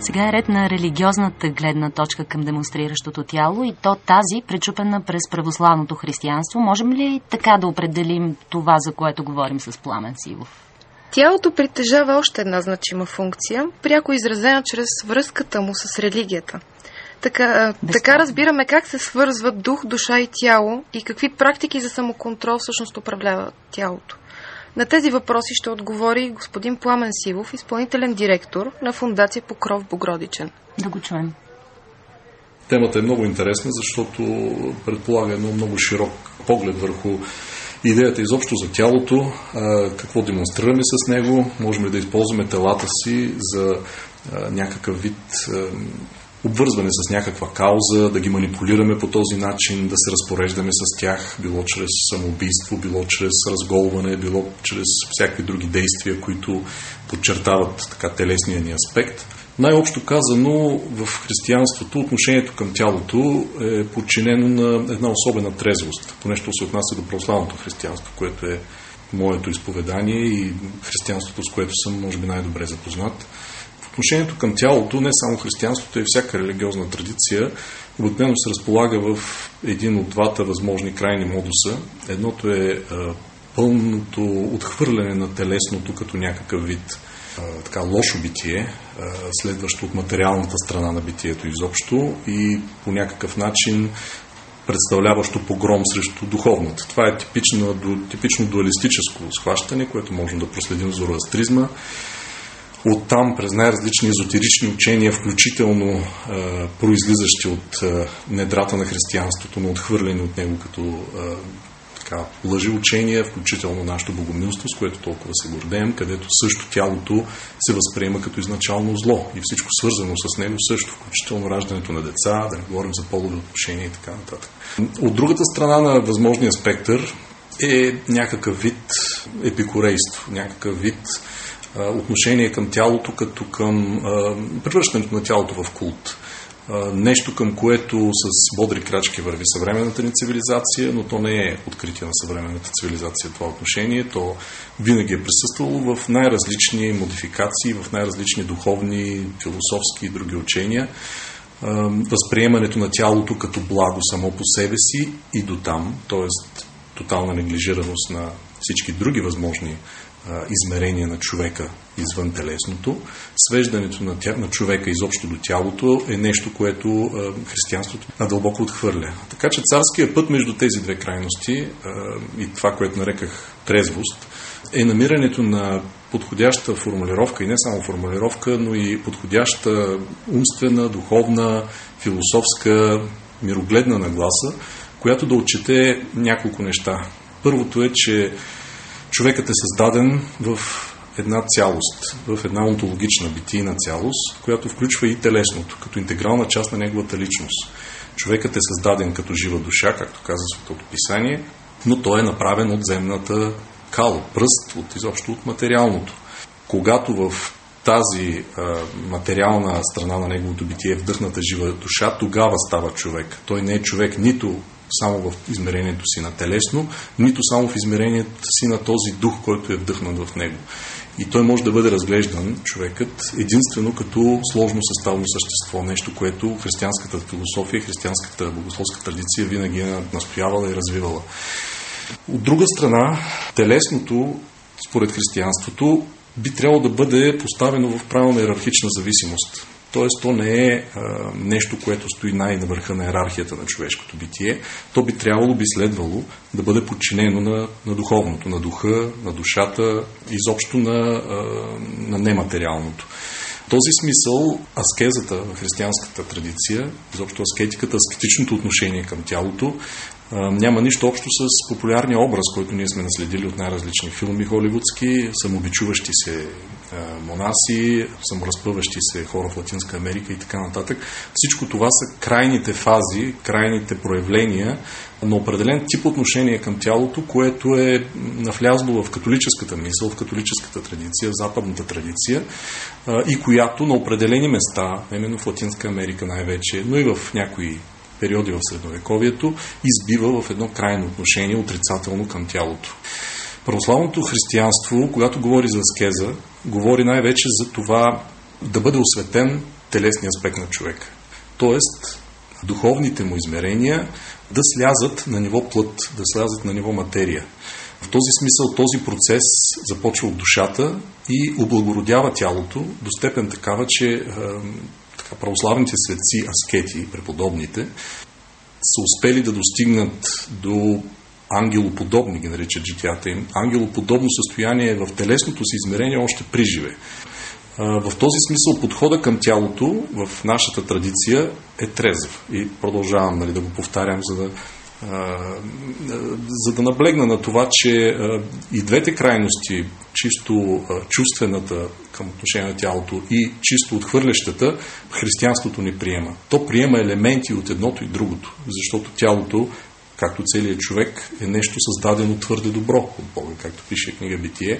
Сега е ред на религиозната гледна точка към демонстриращото тяло и то тази, пречупена през православното християнство. Можем ли така да определим това, за което говорим с Пламен Сивов? Тялото притежава още една значима функция, пряко изразена чрез връзката му с религията. Така, така разбираме как се свързват дух, душа и тяло и какви практики за самоконтрол всъщност управляват тялото. На тези въпроси ще отговори господин Пламен Сивов, изпълнителен директор на Фундация Покров Богродичен. Да го чуем. Темата е много интересна, защото предполага едно много широк поглед върху идеята изобщо за тялото, какво демонстрираме с него, можем ли да използваме телата си за някакъв вид обвързване с някаква кауза, да ги манипулираме по този начин, да се разпореждаме с тях, било чрез самоубийство, било чрез разголване, било чрез всякакви други действия, които подчертават така телесния ни аспект. Най-общо казано, в християнството отношението към тялото е подчинено на една особена трезвост. Понещо се отнася до православното християнство, което е моето изповедание и християнството, с което съм, може би, най-добре запознат. Отношението към тялото, не само християнството, и всяка религиозна традиция, обикновено се разполага в един от двата възможни крайни модуса. Едното е пълното отхвърляне на телесното като някакъв вид така лошо битие, следващо от материалната страна на битието изобщо и по някакъв начин представляващо погром срещу духовното. Това е типично, типично дуалистическо схващане, което можем да проследим в зороастризма. Оттам през най-различни езотерични учения, включително е, произлизащи от е, недрата на християнството, но отхвърлени от него като е, така, лъжи учения, включително нашето богомилство, с което толкова се гордеем, където също тялото се възприема като изначално зло и всичко свързано с него също, включително раждането на деца, да не говорим за полови отношения и така нататък. От другата страна на възможния спектър е някакъв вид епикурейство, някакъв вид отношение към тялото, като към превръщането на тялото в култ нещо към което с бодри крачки върви съвременната ни цивилизация, но то не е откритие на съвременната цивилизация това отношение. То винаги е присъствало в най-различни модификации, в най-различни духовни, философски и други учения. Възприемането на тялото като благо само по себе си и до там, т.е. тотална неглижираност на всички други възможни измерение на човека извън телесното, свеждането на, тя, на човека изобщо до тялото е нещо, което а, християнството надълбоко отхвърля. Така че царският път между тези две крайности а, и това, което нареках трезвост, е намирането на подходяща формулировка и не само формулировка, но и подходяща умствена, духовна, философска, мирогледна нагласа, която да отчете няколко неща. Първото е, че човекът е създаден в една цялост, в една онтологична битийна цялост, която включва и телесното, като интегрална част на неговата личност. Човекът е създаден като жива душа, както каза Светото Писание, но той е направен от земната кал, пръст, от изобщо от материалното. Когато в тази а, материална страна на неговото битие е вдъхната жива душа, тогава става човек. Той не е човек нито само в измерението си на телесно, нито само в измерението си на този дух, който е вдъхнат в него. И той може да бъде разглеждан, човекът, единствено като сложно съставно същество, нещо, което християнската философия, християнската богословска традиция винаги е настоявала и развивала. От друга страна, телесното, според християнството, би трябвало да бъде поставено в правилна иерархична зависимост. Тоест, то не е а, нещо, което стои най-на върха на иерархията на човешкото битие. То би трябвало, би следвало да бъде подчинено на, на духовното, на духа, на душата, изобщо на, а, на нематериалното. В този смисъл аскезата в християнската традиция, изобщо аскетиката, аскетичното отношение към тялото, няма нищо общо с популярния образ, който ние сме наследили от най-различни филми холивудски, самобичуващи се монаси, саморазпъващи се хора в Латинска Америка и така нататък. Всичко това са крайните фази, крайните проявления на определен тип отношение към тялото, което е навлязло в католическата мисъл, в католическата традиция, в западната традиция и която на определени места, именно в Латинска Америка най-вече, но и в някои периоди в средновековието, избива в едно крайно отношение отрицателно към тялото. Православното християнство, когато говори за аскеза, говори най-вече за това да бъде осветен телесния аспект на човека. Тоест, духовните му измерения да слязат на ниво плът, да слязат на ниво материя. В този смисъл този процес започва от душата и облагородява тялото до степен такава, че е, така, православните светци, аскети, преподобните, са успели да достигнат до ангелоподобни, ги наричат житията им. Ангелоподобно състояние в телесното си измерение още при живе. В този смисъл подхода към тялото в нашата традиция е трезъв. И продължавам нали, да го повтарям, за да, за да наблегна на това, че и двете крайности, чисто чувствената към отношение на тялото и чисто отхвърлящата, християнството ни приема. То приема елементи от едното и другото, защото тялото както целият човек, е нещо създадено твърде добро от Бога, както пише книга Битие.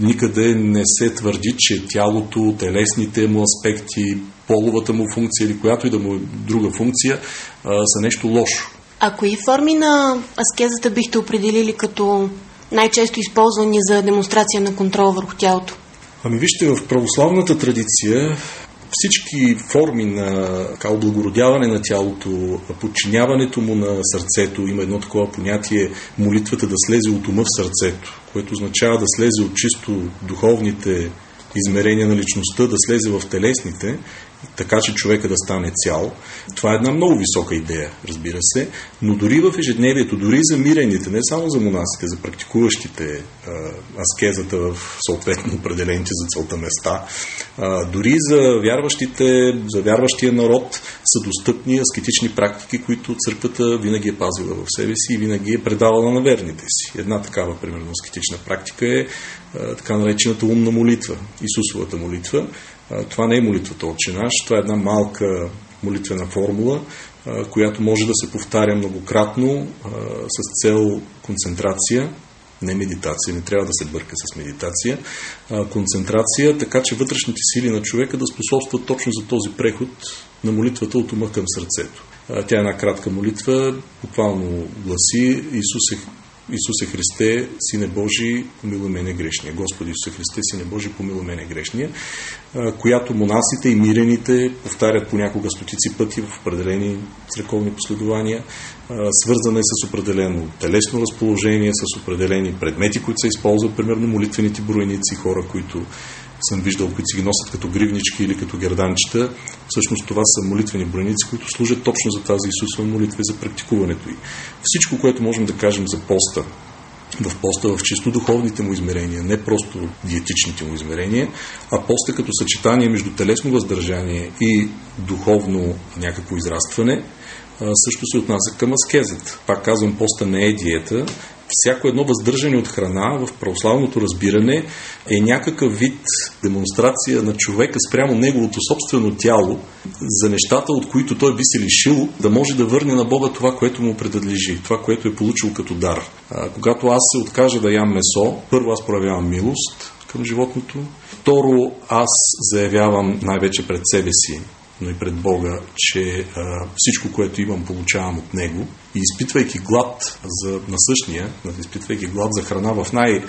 Никъде не се твърди, че тялото, телесните му аспекти, половата му функция или която и да му е друга функция а, са нещо лошо. А кои форми на аскезата бихте определили като най-често използвани за демонстрация на контрол върху тялото? Ами вижте, в православната традиция всички форми на така, облагородяване на тялото, подчиняването му на сърцето, има едно такова понятие молитвата да слезе от ума в сърцето, което означава да слезе от чисто духовните измерения на личността, да слезе в телесните така че човека да стане цял. Това е една много висока идея, разбира се, но дори в ежедневието, дори за мирените, не само за монасите, за практикуващите а, аскезата в съответно определените за целта места, а, дори за вярващите, за вярващия народ са достъпни аскетични практики, които църквата винаги е пазила в себе си и винаги е предавала на верните си. Една такава, примерно, аскетична практика е а, така наречената умна молитва, Исусовата молитва, това не е молитвата Отче наш, това е една малка молитвена формула, която може да се повтаря многократно с цел концентрация, не медитация, не трябва да се бърка с медитация, концентрация, така че вътрешните сили на човека да способстват точно за този преход на молитвата от ума към сърцето. Тя е една кратка молитва, буквално гласи Исус е Исусе Христе, Сине Божий, помилуй мене грешния. Господи Исусе Христе, Сине Божий, помилуй мене грешния, която монасите и мирените повтарят понякога стотици пъти в определени църковни последования, свързана е с определено телесно разположение, с определени предмети, които се използват, примерно молитвените броеници, хора, които съм виждал, които си ги носят като гривнички или като герданчета. Всъщност това са молитвени броеници, които служат точно за тази Исусова молитва и за практикуването й. Всичко, което можем да кажем за поста, в поста в чисто духовните му измерения, не просто диетичните му измерения, а поста като съчетание между телесно въздържание и духовно някакво израстване, също се отнася към аскезът. Пак казвам, поста не е диета, всяко едно въздържане от храна в православното разбиране е някакъв вид демонстрация на човека спрямо неговото собствено тяло за нещата, от които той би се лишил, да може да върне на Бога това, което му принадлежи, това, което е получил като дар. А, когато аз се откажа да ям месо, първо аз проявявам милост към животното, второ аз заявявам най-вече пред себе си но и пред Бога, че а, всичко, което имам, получавам от Него. И изпитвайки глад за насъщния, изпитвайки глад за храна в най-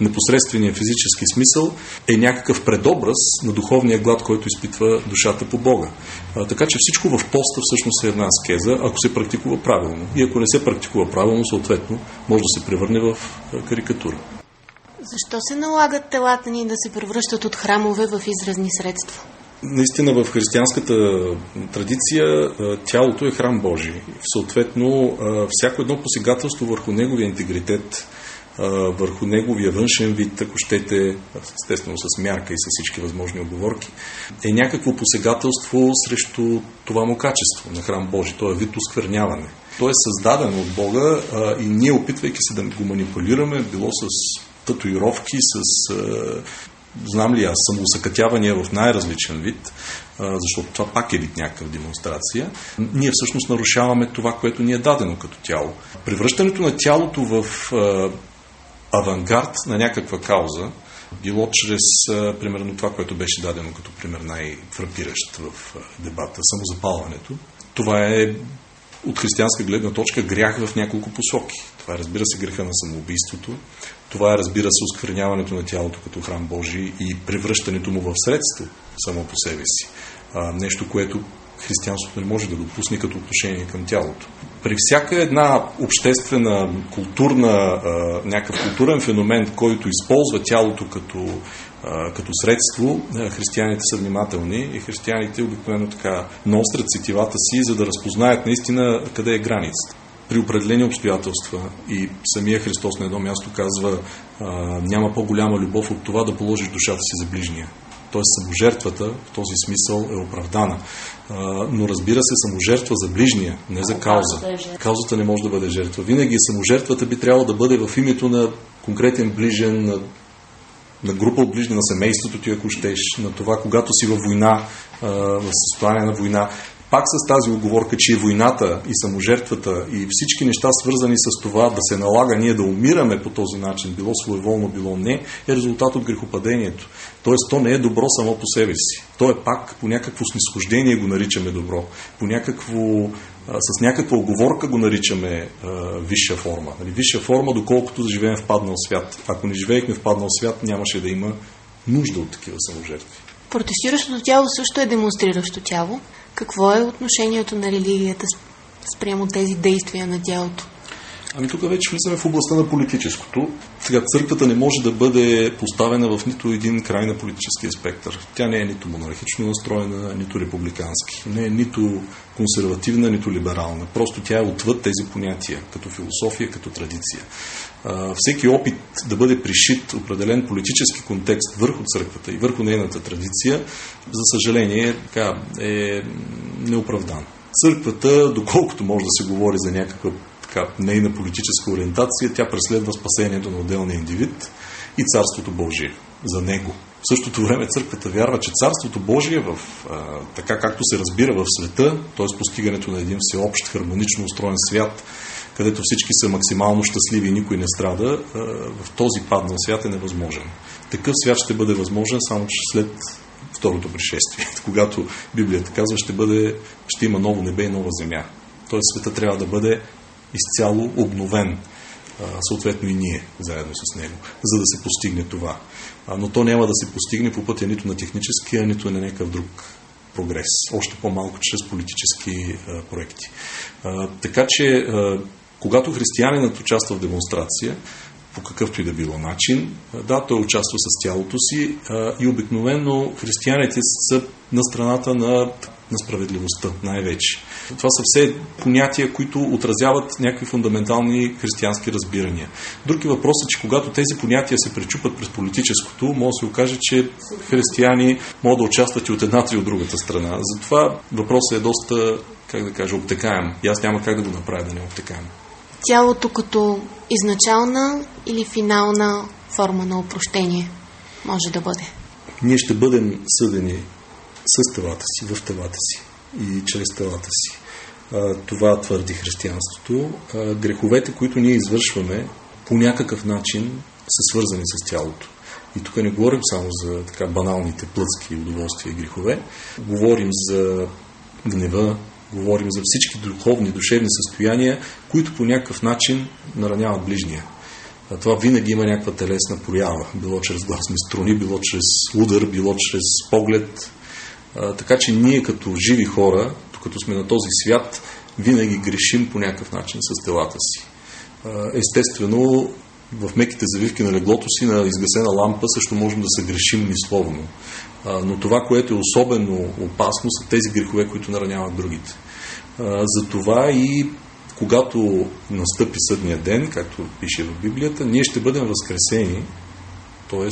непосредствения физически смисъл е някакъв предобраз на духовния глад, който изпитва душата по Бога. А, така че всичко в поста всъщност е една аскеза, ако се практикува правилно. И ако не се практикува правилно, съответно, може да се превърне в карикатура. Защо се налагат телата ни да се превръщат от храмове в изразни средства? Наистина в християнската традиция тялото е храм Божий. Съответно, всяко едно посегателство върху неговия интегритет, върху неговия външен вид, ако щете, естествено с мярка и с всички възможни оговорки, е някакво посегателство срещу това му качество на храм Божий. То е вид оскверняване. Той е създаден от Бога и ние, опитвайки се да го манипулираме, било с татуировки, с знам ли аз, самоусъкътявания в най-различен вид, защото това пак е вид някакъв демонстрация, ние всъщност нарушаваме това, което ни е дадено като тяло. Превръщането на тялото в авангард на някаква кауза, било чрез, примерно, това, което беше дадено като пример най-фрапиращ в дебата, самозапалването. Това е от християнска гледна точка грях в няколко посоки. Това е, разбира се, греха на самоубийството. Това е, разбира се, оскверняването на тялото като храм Божий и превръщането му в средство само по себе си. А, нещо, което християнството не може да допусне като отношение към тялото. При всяка една обществена, културна, някакъв културен феномен, който използва тялото като, като средство, християните са внимателни и християните обикновено така наострят сетивата си, за да разпознаят наистина къде е границата. При определени обстоятелства и самия Христос на едно място казва няма по-голяма любов от това да положиш душата си за ближния. Т.е. саможертвата в този смисъл е оправдана. Но разбира се, саможертва за ближния, не за кауза. Каузата не може да бъде жертва. Винаги саможертвата би трябвало да бъде в името на конкретен ближен, на, на група от ближни, на семейството ти, ако щеш, на това, когато си във война, в състояние на война пак с тази оговорка, че и войната, и саможертвата, и всички неща свързани с това да се налага ние да умираме по този начин, било своеволно, било не, е резултат от грехопадението. Тоест, то не е добро само по себе си. То е пак по някакво снисхождение го наричаме добро. По някакво, с някаква оговорка го наричаме висша форма. Нали? Висша форма, доколкото да живеем в паднал свят. Ако не живеехме в паднал свят, нямаше да има нужда от такива саможертви. Протестиращото тяло също е демонстриращо тяло. Какво е отношението на религията спрямо тези действия на тялото? Ами тук вече влизаме в областта на политическото. Сега църквата не може да бъде поставена в нито един край на политическия спектър. Тя не е нито монархично настроена, нито републикански. Не е нито консервативна, нито либерална. Просто тя е отвъд тези понятия, като философия, като традиция. всеки опит да бъде пришит определен политически контекст върху църквата и върху нейната традиция, за съжаление, така, е неоправдан. Църквата, доколкото може да се говори за някаква така, нейна политическа ориентация, тя преследва спасението на отделния индивид и Царството Божие за него. В същото време църквата вярва, че Царството Божие, в, а, така както се разбира в света, т.е. постигането на един всеобщ, хармонично устроен свят, където всички са максимално щастливи и никой не страда, а, в този паднал свят е невъзможен. Такъв свят ще бъде възможен само че след второто пришествие, когато Библията казва, ще, бъде, ще има ново небе и нова земя. Тоест света трябва да бъде изцяло обновен, съответно и ние заедно с него, за да се постигне това. Но то няма да се постигне по пътя нито на техническия, нито на някакъв друг прогрес. Още по-малко чрез политически проекти. Така че, когато християнинът участва в демонстрация, по какъвто и да било начин. Да, той участва с тялото си и обикновено християните са на страната на на справедливостта най-вече. Това са все понятия, които отразяват някакви фундаментални християнски разбирания. Други въпрос е, че когато тези понятия се пречупат през политическото, може да се окаже, че християни могат да участват и от едната и от другата страна. Затова въпросът е доста, как да кажа, обтекаем. И аз няма как да го направя да не обтекаем. Тялото като изначална или финална форма на опрощение може да бъде? Ние ще бъдем съдени с телата си, в телата си и чрез телата си. Това твърди християнството. Греховете, които ние извършваме, по някакъв начин са свързани с тялото. И тук не говорим само за така баналните плътски удоволствия и грехове. Говорим за гнева, говорим за всички духовни, душевни състояния, които по някакъв начин нараняват ближния. А това винаги има някаква телесна проява. Било чрез гласни струни, било чрез удар, било чрез поглед, така че ние като живи хора, като сме на този свят, винаги грешим по някакъв начин с телата си. Естествено, в меките завивки на леглото си, на изгасена лампа, също можем да се грешим мисловно. Но това, което е особено опасно, са тези грехове, които нараняват другите. Затова и когато настъпи съдния ден, както пише в Библията, ние ще бъдем възкресени, т.е.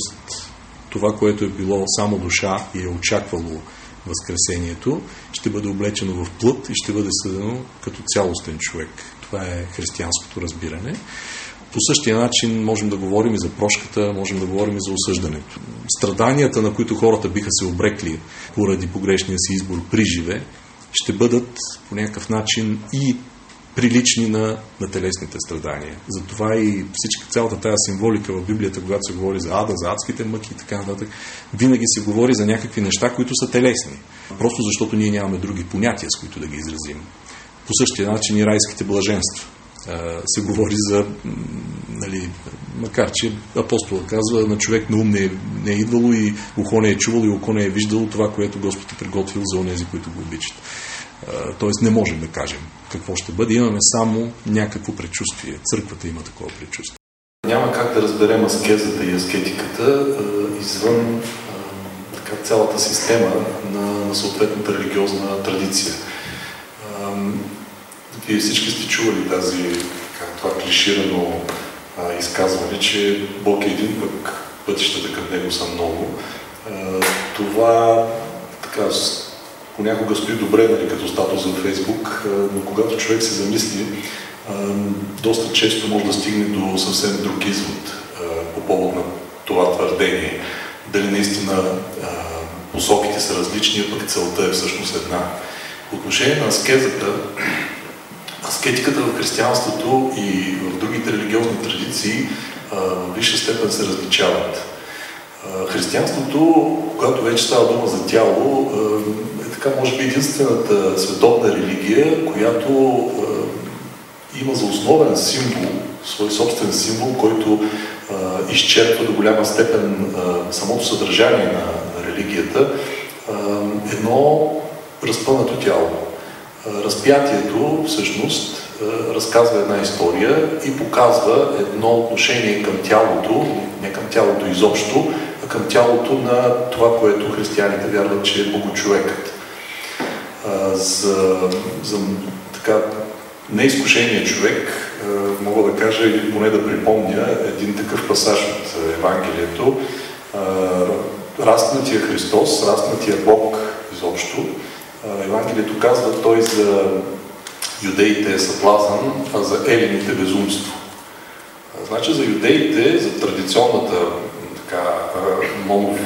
това, което е било само душа и е очаквало Възкресението, ще бъде облечено в плът и ще бъде съдено като цялостен човек. Това е християнското разбиране. По същия начин можем да говорим и за прошката, можем да говорим и за осъждането. Страданията, на които хората биха се обрекли поради погрешния си избор при живе, ще бъдат по някакъв начин и прилични на, на телесните страдания. Затова и всичка цялата тази символика в Библията, когато се говори за ада, за адските мъки и така нататък, винаги се говори за някакви неща, които са телесни. Просто защото ние нямаме други понятия, с които да ги изразим. По същия начин и райските блаженства. се говори за, нали, макар че апостола казва, на човек на ум не е, не е идвало и ухо не е чувало и око не е виждало това, което Господ е приготвил за онези, които го обичат. Тоест не можем да кажем какво ще бъде. Имаме само някакво предчувствие. Църквата има такова предчувствие. Няма как да разберем аскезата и аскетиката извън така, цялата система на, на съответната религиозна традиция. Вие всички сте чували тази, как, това клиширано изказване, че Бог е един, пък пътищата към Него са много. Това така, понякога стои добре, нали, като статус за Фейсбук, но когато човек се замисли, доста често може да стигне до съвсем друг извод по повод на това твърдение. Дали наистина посоките са различни, а пък целта е всъщност една. По отношение на аскезата, аскетиката в християнството и в другите религиозни традиции в висша степен се различават. Християнството, когато вече става дума за тяло, така, може би, единствената световна религия, която има за основен символ, свой собствен символ, който изчерпва до голяма степен самото съдържание на, на религията, едно разпънато тяло. Разпятието всъщност разказва една история и показва едно отношение към тялото, не към тялото изобщо, а към тялото на това, което християните вярват, че е Богочовекът. За, за така неизкушения човек, мога да кажа или поне да припомня един такъв пасаж от Евангелието. Растнатия Христос, растнатия Бог изобщо, Евангелието казва, той за юдеите е съблазън, а за елините безумство. Значи за юдеите, за традиционната така, моно,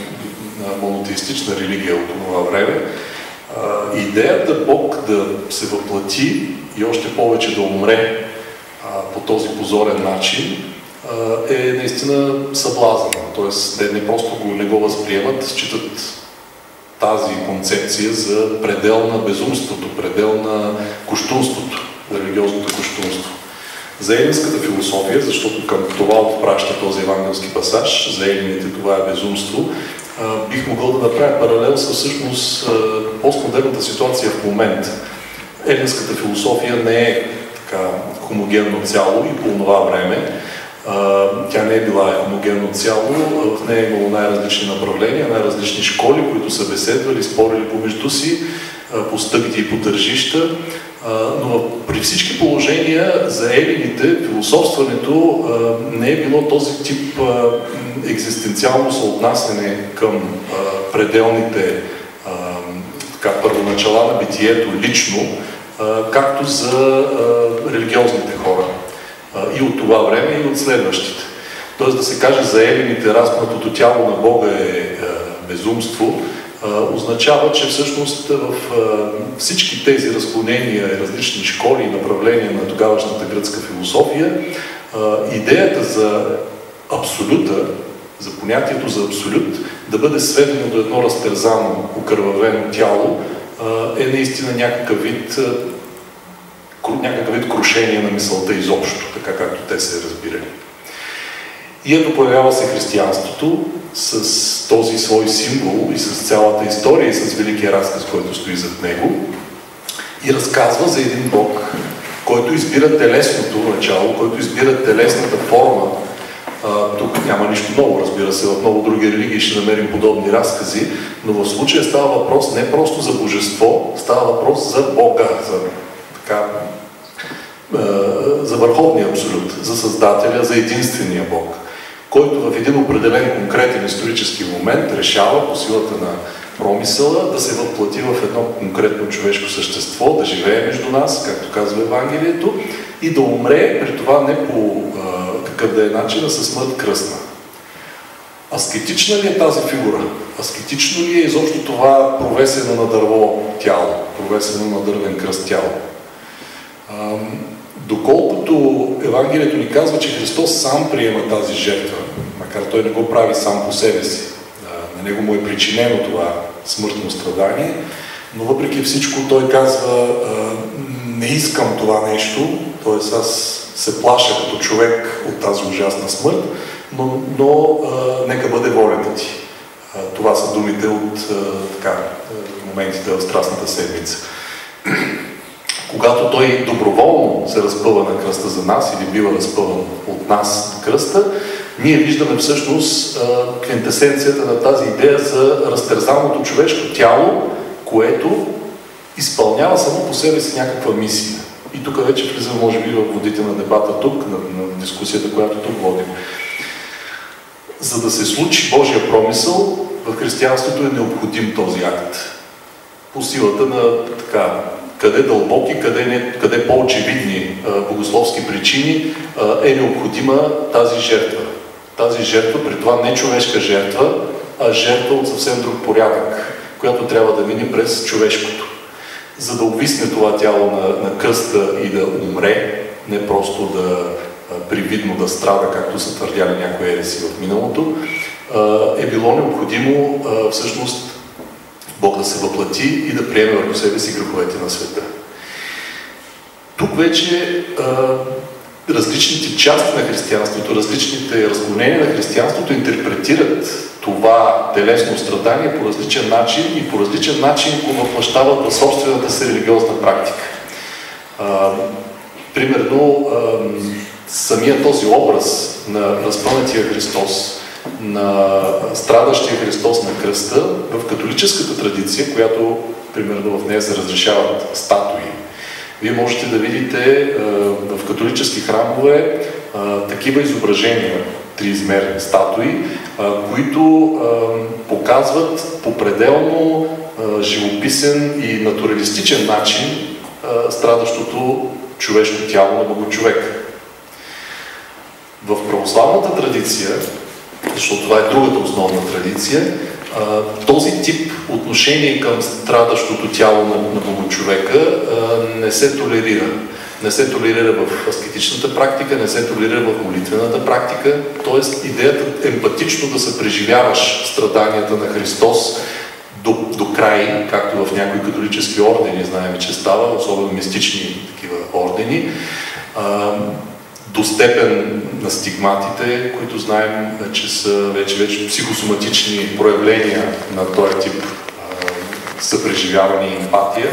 монотеистична религия от това време, идеята Бог да се въплати и още повече да умре по този позорен начин е наистина съблазън. Тоест, те не просто го, не го възприемат, считат тази концепция за предел на безумството, предел на куштунството, религиозното куштунство. За елинската философия, защото към това отпраща този евангелски пасаж, за елините това е безумство, бих могъл да направя паралел с всъщност постмодерната ситуация в момента. Елинската философия не е така хомогенно цяло и по това време тя не е била хомогенно цяло, в нея е имало най-различни направления, най-различни школи, които са беседвали, спорили помежду си по стъгти и по тържища, но при всички положения за елините философстването не е било този тип екзистенциално съотнасене към пределните така, първоначала на битието лично, както за религиозните хора и от това време, и от следващите. Тоест да се каже за елините, разпнатото тяло на Бога е безумство, означава, че всъщност в всички тези разклонения, различни школи и направления на тогавашната гръцка философия, идеята за абсолюта, за понятието за абсолют, да бъде сведено до едно разтерзано, окървавено тяло, е наистина някакъв вид някакъв вид крушение на мисълта изобщо, така както те се разбирали. И ето появява се християнството с този свой символ и с цялата история и с великия разказ, който стои зад него и разказва за един Бог, който избира телесното начало, който избира телесната форма. А, тук няма нищо ново, разбира се, в много други религии ще намерим подобни разкази, но в случая става въпрос не просто за божество, става въпрос за Бога, за така, за върховния абсолют, за Създателя, за единствения Бог, който в един определен конкретен исторически момент решава по силата на промисъла да се въплати в едно конкретно човешко същество, да живее между нас, както казва Евангелието, и да умре, при това не по а, какъв да е начин, а със смърт кръстна. Аскетична ли е тази фигура? Аскетично ли е изобщо това провесено на дърво тяло, провесено на дървен кръст тяло? Доколкото Евангелието ни казва, че Христос сам приема тази жертва, макар той не го прави сам по себе си, на него му е причинено това смъртно страдание, Но въпреки всичко той казва, не искам това нещо, т.е. аз се плаша като човек от тази ужасна смърт, но, но нека бъде волята ти. Това са думите от така, моментите в Страстната седмица. Когато той доброволно се разпъва на кръста за нас или бива разпъван от нас на кръста, ние виждаме всъщност квинтесенцията на тази идея за разтерзаното човешко тяло, което изпълнява само по себе си някаква мисия. И тук вече влизам, може би, в водите на дебата тук, на, на дискусията, която тук водим. За да се случи Божия промисъл, в християнството е необходим този акт. По силата на така, къде дълбоки, къде, не, къде по-очевидни богословски причини е необходима тази жертва. Тази жертва, при това не човешка жертва, а жертва от съвсем друг порядък, която трябва да мине през човешкото за да обвисне това тяло на, на кръста и да умре, не просто да привидно да страда, както са твърдяли някои ереси в миналото, е било необходимо всъщност Бог да се въплати и да приеме върху себе си греховете на света. Тук вече различните части на християнството, различните разклонения на християнството интерпретират това телесно страдание по различен начин и по различен начин го въплащават в собствената си религиозна практика. А, примерно, а, самия този образ на разпънатия Христос, на страдащия Христос на кръста, в католическата традиция, която примерно в нея се разрешават статуи, вие можете да видите а, в католически храмове а, такива изображения триизмерни статуи, които показват по пределно живописен и натуралистичен начин страдащото човешко тяло на Богочовека. В православната традиция, защото това е другата основна традиция, този тип отношение към страдащото тяло на, на Богочовека не се толерира не се толерира в аскетичната практика, не се толерира в молитвената практика, т.е. идеята емпатично да се преживяваш страданията на Христос до, до край, както в някои католически ордени, знаем, че става, особено мистични такива ордени, до степен на стигматите, които знаем, че са вече, вече психосоматични проявления на този тип съпреживяване и емпатия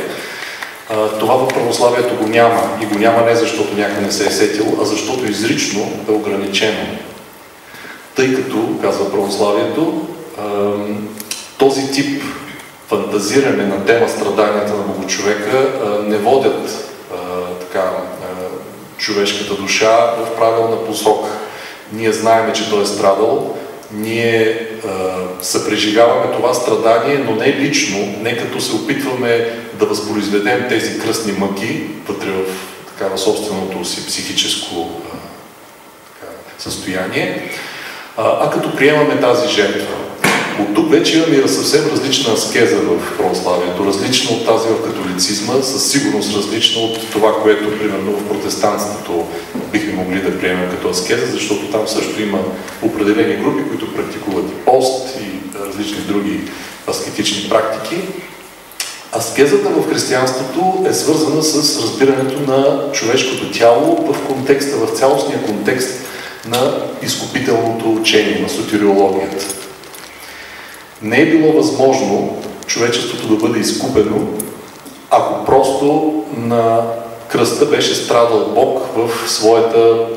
това в православието го няма. И го няма не защото някой не се е сетил, а защото изрично е ограничено. Тъй като, казва православието, този тип фантазиране на тема страданията на Богочовека не водят така, човешката душа в правилна посока. Ние знаеме, че той е страдал, ние а, съпреживяваме това страдание, но не лично, не като се опитваме да възпроизведем тези кръстни мъки вътре в, така, в собственото си психическо а, така, състояние, а, а като приемаме тази жертва. От тук вече имаме и съвсем различна аскеза в православието, различна от тази в католицизма, със сигурност различна от това, което примерно в протестантството бихме могли да приемем като аскеза, защото там също има определени групи, които практикуват и пост и различни други аскетични практики. Аскезата в християнството е свързана с разбирането на човешкото тяло в контекста, в цялостния контекст на изкупителното учение, на сотириологията. Не е било възможно човечеството да бъде изкупено, ако просто на кръста беше страдал Бог в своята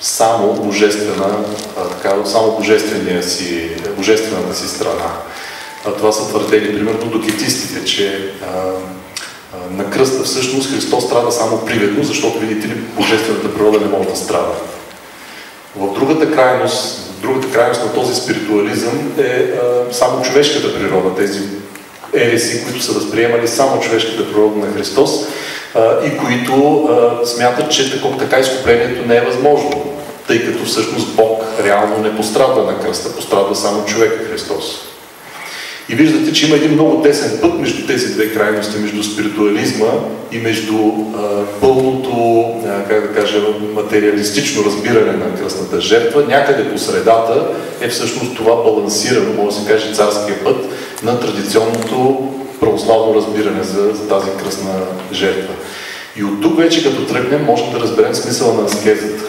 само божествена, така, само божествения си, божествената си страна. Това са твърдели, примерно, докетистите, че на кръста всъщност Христос страда само приведно, защото, видите ли, божествената природа не може да страда. В другата крайност, другата крайност на този спиритуализъм е а, само човешката природа, тези ереси, които са възприемали само човешката природа на Христос а, и които а, смятат, че тако, така изкуплението не е възможно, тъй като всъщност Бог реално не пострадва на кръста, пострадва само човек Христос. И виждате, че има един много тесен път между тези две крайности, между спиритуализма и между а, пълното, а, как да кажа, материалистично разбиране на кръстната жертва. Някъде по средата е всъщност това балансирано, може да се каже, царския път на традиционното православно разбиране за, за тази кръсна жертва. И от тук вече като тръгнем, можем да разберем смисъла на аскезата.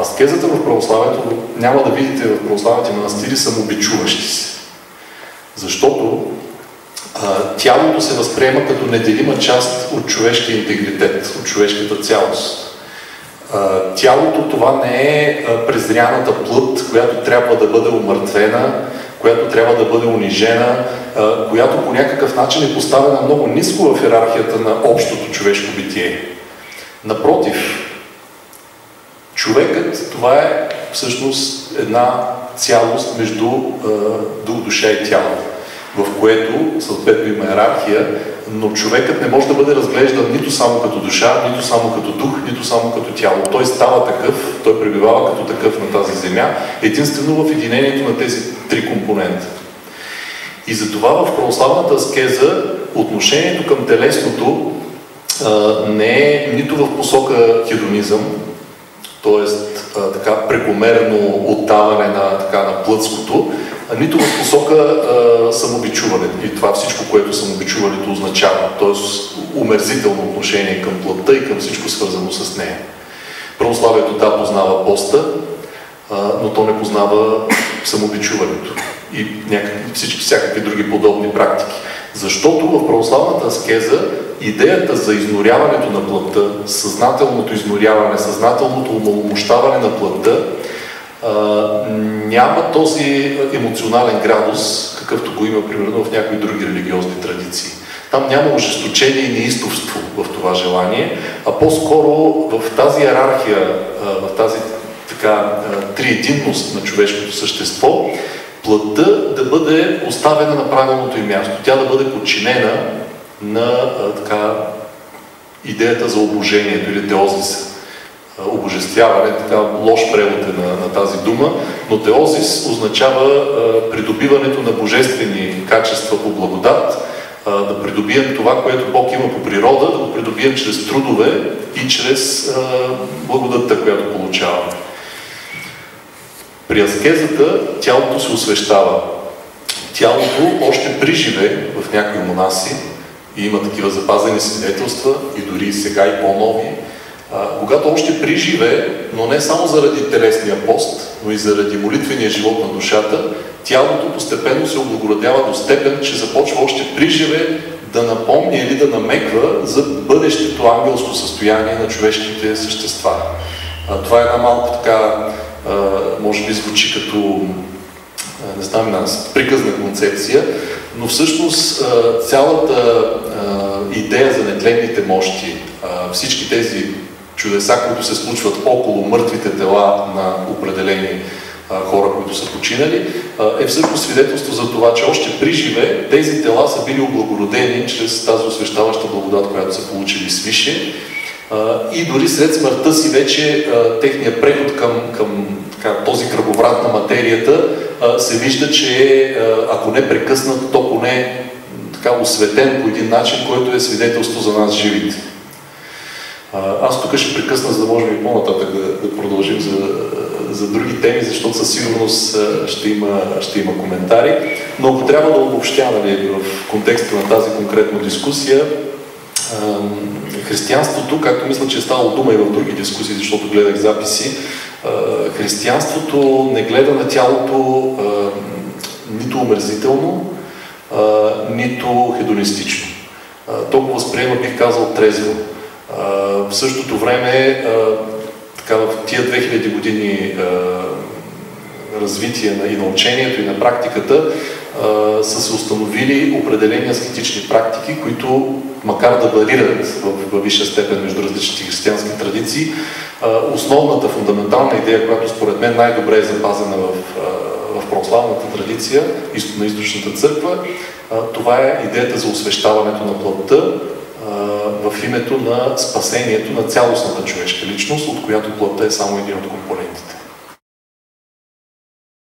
Аскезата в православието, няма да видите в православните манастири самообичуващи се. Защото а, тялото се възприема като неделима част от човешкия интегритет, от човешката цялост. А, тялото това не е презряната плът, която трябва да бъде умъртвена, която трябва да бъде унижена, а, която по някакъв начин е поставена много ниско в иерархията на общото човешко битие. Напротив, човекът това е всъщност една цялост между дух, душа и тяло в което съответно има иерархия, но човекът не може да бъде разглеждан нито само като душа, нито само като дух, нито само като тяло. Той става такъв, той пребивава като такъв на тази земя, единствено в единението на тези три компонента. И затова в православната аскеза отношението към телесното а, не е нито в посока хедонизъм, т.е. така прекомерно оттаване на, така, на плътското, нито в посока а, самобичуване и това всичко, което самобичуването означава, т.е. умерзително отношение към плътта и към всичко свързано с нея. Православието да познава поста, а, но то не познава самобичуването и някакви, всички всякакви други подобни практики. Защото в православната аскеза идеята за изноряването на плътта, съзнателното изноряване, съзнателното умаломощаване на плътта няма този емоционален градус, какъвто го има примерно в някои други религиозни традиции. Там няма ожесточение и неистовство в това желание, а по-скоро в тази иерархия, в тази така триединност на човешкото същество, плътта да бъде оставена на правилното и място. Тя да бъде подчинена на така, идеята за обожението или теозиса обожествяване, така лош превод е на, на тази дума, но теозис означава а, придобиването на божествени качества по благодат, а, да придобием това, което Бог има по природа, да го придобием чрез трудове и чрез а, благодатта, която получаваме. При аскезата тялото се освещава. Тялото още при живе в някои монаси, и има такива запазени свидетелства, и дори сега и по-нови, когато още при живе, но не само заради телесния пост, но и заради молитвения живот на душата, тялото постепенно се облагородява до степен, че започва още при живе да напомня или да намеква за бъдещето ангелско състояние на човешките същества. Това е една малко така, може би звучи като не знам нас, приказна концепция, но всъщност цялата идея за нетленните мощи, всички тези чудеса, които се случват около мъртвите тела на определени хора, които са починали, е всъщност свидетелство за това, че още при живе тези тела са били облагородени чрез тази освещаваща благодат, която са получили свише. И дори след смъртта си вече техният преход към, към така, този кръговрат на материята се вижда, че ако не прекъснат, то поне така осветен по един начин, който е свидетелство за нас живите. Аз тук ще прекъсна, за да можем и по-нататък да, да продължим за, за други теми, защото със сигурност ще има, ще има коментари. Но ако трябва да обобщя нали, в контекста на тази конкретна дискусия, християнството, както мисля, че е ставало дума и в други дискусии, защото гледах записи, християнството не гледа на тялото нито омерзително, нито хедонистично. То го възприема, бих казал, трезво в същото време, така, в тия 2000 години развитие на, и на учението, и на практиката, са се установили определени аскетични практики, които, макар да варират в, в висша степен между различните християнски традиции, основната, фундаментална идея, която според мен най-добре е запазена в, в православната традиция на източната църква, това е идеята за освещаването на плътта, в името на спасението на цялостната човешка личност, от която плътта е само един от компонентите.